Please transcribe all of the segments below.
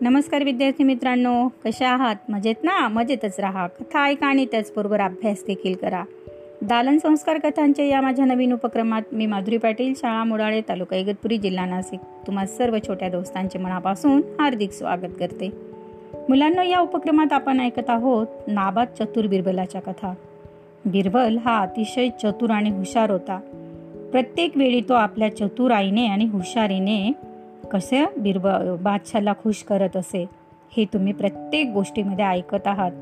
नमस्कार विद्यार्थी मित्रांनो कशा आहात? मजेत ना? मजेतच राहा. कथा ऐका आणि त्याचबरोबर अभ्यास देखील करा. दालन संस्कार कथांचे या माझ्या नवीन उपक्रमात मी माधुरी पाटील शाळा मुडाळे तालुका इगतपुरी जिल्हा नाशिक तुम्हा सर्व छोट्या दोस्तांचे मनापासून हार्दिक स्वागत करते. मुलांना या उपक्रमात आपण ऐकत आहोत नाबाद चतुर बिरबलाच्या कथा. बिरबल हा अतिशय चतुर आणि हुशार होता. प्रत्येक वेळी तो आपल्या चतुर आईने आणि हुशारीने कसे बिरब बादशाला खुश करत असे हे तुम्ही प्रत्येक गोष्टीमध्ये ऐकत आहात.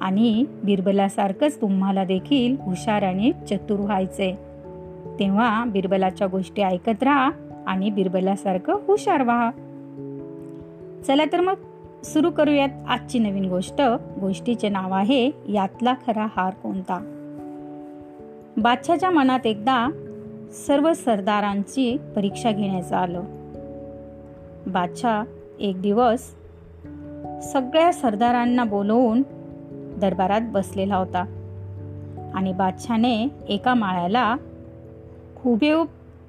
आणि बिरबलासारखंच तुम्हाला देखील हुशार आणि चतुर व्हायचे. तेव्हा बिरबलाच्या गोष्टी ऐकत राहा आणि बिरबलासारखं हुशार व्हा. चला तर मग सुरू करूयात आजची नवीन गोष्ट. गोष्टीचे नाव आहे यातला खरा हार कोणता? बादशाच्या मनात एकदा सर्व सरदारांची परीक्षा घेण्याचं आलं. बादशाह एक दिवस सगळ्या सरदारांना बोलवून दरबारात बसलेला होता. आणि बादशाने एका माळ्याला हुबेहूब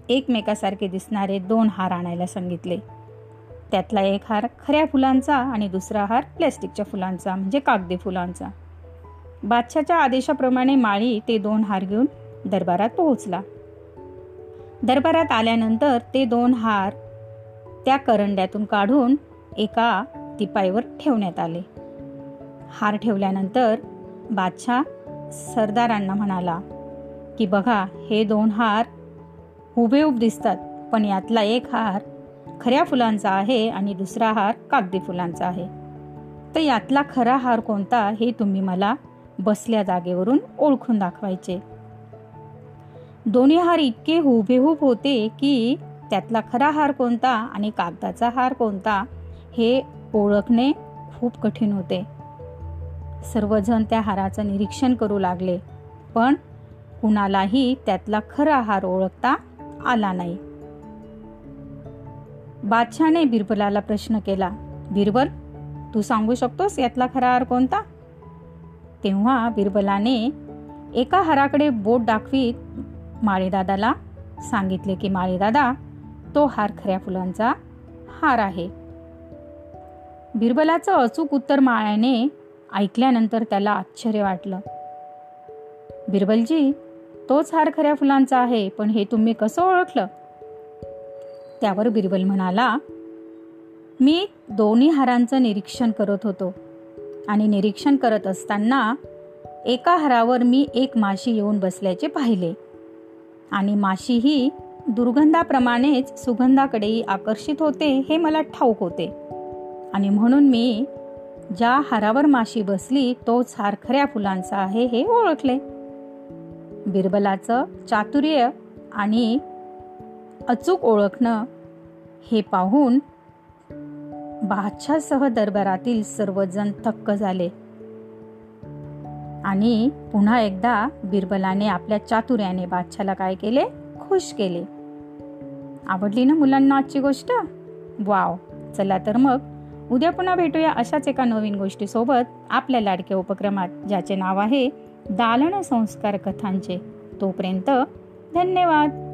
एकमेकासारखे दिसणारे दोन हार आणायला सांगितले. त्यातला एक हार खऱ्या फुलांचा आणि दुसरा हार प्लॅस्टिकच्या फुलांचा म्हणजे कागदी फुलांचा. बादशाच्या आदेशाप्रमाणे माळी ते दोन हार घेऊन दरबारात पोहोचला. दरबारात आल्यानंतर ते दोन हार त्या करंड्यातून काढून एका तिपाईवर ठेवण्यात आले. हार ठेवल्यानंतर बादशाह सरदारांना म्हणाला की बघा हे दोन हार हुबेहूब दिसतात पण यातला एक हार खऱ्या फुलांचा आहे आणि दुसरा हार कागदी फुलांचा आहे. तर यातला खरा हार कोणता हे तुम्ही मला बसल्या जागेवरून ओळखून दाखवायचे. दोन्ही हार इतके हुबेहूब होते की त्यातला खरा हार कोणता आणि कागदाचा हार कोणता हे ओळखणे खूप कठीण होते. सर्वजण त्या हाराचं निरीक्षण करू लागले पण कुणालाही त्यातला खरा हार ओळखता आला नाही. बादशाने बिरबलाला प्रश्न केला बिरबल तू सांगू शकतोस यातला खरा हार कोणता? तेव्हा बिरबलाने एका हाराकडे बोट दाखवीत माळीदादाला सांगितले की माळीदादा तो हार खऱ्या फुलांचा हार आहे. बिरबलाचं अचूक उत्तर माळ्याने ऐकल्यानंतर त्याला आश्चर्य वाटलं. बिरबलजी तोच हार खऱ्या फुलांचा आहे पण हे तुम्ही कसं ओळखलं? त्यावर बिरबल म्हणाला मी दोन्ही हारांचं निरीक्षण करत होतो आणि निरीक्षण करत असताना एका हारावर मी एक माशी येऊन बसल्याचे पाहिले आणि माशी ही दुर्गंधाप्रमाणेच सुगंधाकडेही आकर्षित होते हे मला ठाऊक होते. आणि म्हणून मी ज्या हारावर माशी बसली तोच हार खऱ्या फुलांचा आहे हे ओळखले. बिरबलाचं चातुर्य आणि अचूक ओळखणं हे पाहून बादशाहसह दरबारातील सर्वजण थक्क झाले. आणि पुन्हा एकदा बिरबलाने आपल्या चातुर्याने बादशाला काय केले? खुश केले. आवडली ना मुलांना आजची गोष्ट? वाव. चला तर मग. उद्या पुन्हा भेटूया अशाच एका नवीन गोष्टीसोबत आपल्या लाडक्या उपक्रमात ज्याचे नाव आहे दालन संस्कार कथांचे. तोपर्यंत धन्यवाद.